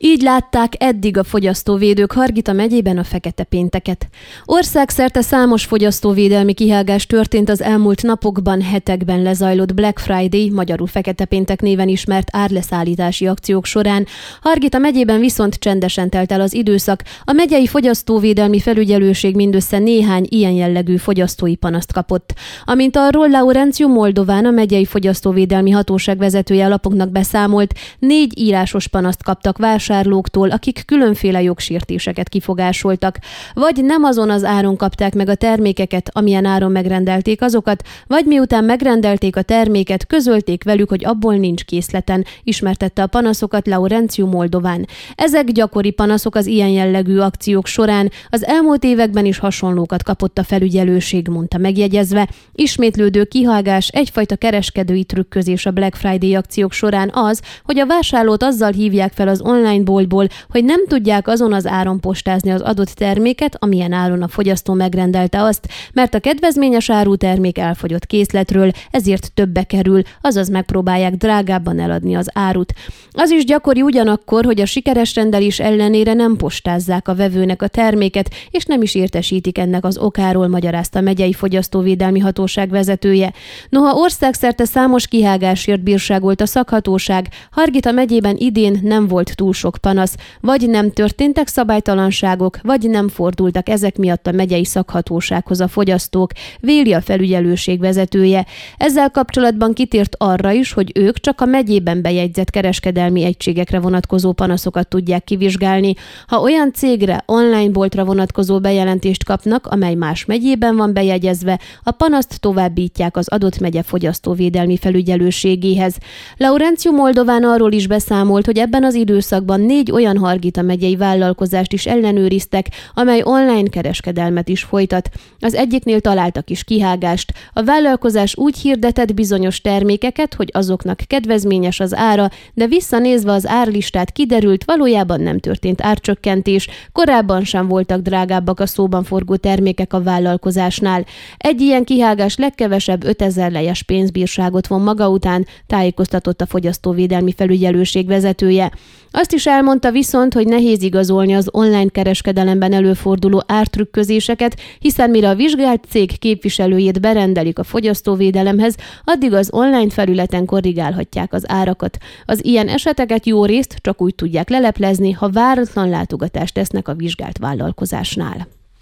И Így látták eddig a fogyasztóvédők Hargita megyében a fekete pénteket. Országszerte számos fogyasztóvédelmi kihágás történt az elmúlt napokban, hetekben lezajlott Black Friday, magyarul fekete péntek néven ismert árleszállítási akciók során. Hargita megyében viszont csendesen telt el az időszak, a megyei fogyasztóvédelmi felügyelőség mindössze néhány ilyen jellegű fogyasztói panaszt kapott. Amint arról Laurencio Moldován, a megyei fogyasztóvédelmi hatóság vezetője alapoknak beszámolt, négy írásos panaszt kaptak vásárlók vásárlóktól, akik különféle jogsértéseket kifogásoltak, vagy nem azon az áron kapták meg a termékeket, amilyen áron megrendelték azokat, vagy miután megrendelték a terméket, közölték velük, hogy abból nincs készleten, ismertette a panaszokat Laurentiu Moldován. Ezek gyakori panaszok az ilyen jellegű akciók során, az elmúlt években is hasonlókat kapott a felügyelőség, mondta megjegyezve. Ismétlődő kihágás, egyfajta kereskedői trükközés a Black Friday akciók során az, hogy a vásárlót azzal hívják fel az online boltból, hogy nem tudják azon az áron postázni az adott terméket, amilyen áron a fogyasztó megrendelte azt, mert a kedvezményes áru termék elfogyott készletről, ezért többe kerül, azaz megpróbálják drágábban eladni az árut. Az is gyakori ugyanakkor, hogy a sikeres rendelés ellenére nem postázzák a vevőnek a terméket, és nem is értesítik ennek az okáról, magyarázta a megyei fogyasztóvédelmi hatóság vezetője. Noha országszerte számos kihágásért bírságolt a szakhatóság, Hargita megyében idén nem volt túl sok panasz, vagy nem történtek szabálytalanságok, vagy nem fordultak ezek miatt a megyei szakhatósághoz a fogyasztók, véli a felügyelőség vezetője. Ezzel kapcsolatban kitért arra is, hogy ők csak a megyében bejegyzett kereskedelmi egységekre vonatkozó panaszokat tudják kivizsgálni. Ha olyan cégre, online boltra vonatkozó bejelentést kapnak, amely más megyében van bejegyezve, a panaszt továbbítják az adott megye fogyasztóvédelmi felügyelőségéhez. Laurencio Moldován arról is beszámolt, hogy ebben az időszakban négy olyan Hargita megyei vállalkozást is ellenőriztek, amely online kereskedelmet is folytat. Az egyiknél találtak is kihágást. A vállalkozás úgy hirdetett bizonyos termékeket, hogy azoknak kedvezményes az ára, de visszanézve az árlistát kiderült, valójában nem történt árcsökkentés, korábban sem voltak drágábbak a szóban forgó termékek a vállalkozásnál. Egy ilyen kihágás legkevesebb 5000 lejes pénzbírságot von maga után, tájékoztatott a fogyasztóvédelmi felügyelőség vezetője. Azt is elmondta viszont, hogy nehéz igazolni az online kereskedelemben előforduló ártrükközéseket, hiszen mire a vizsgált cég képviselőjét berendelik a fogyasztóvédelemhez, addig az online felületen korrigálhatják az árakat. Az ilyen eseteket jó részt csak úgy tudják leleplezni, ha váratlan látogatást tesznek a vizsgált vállalkozásnál.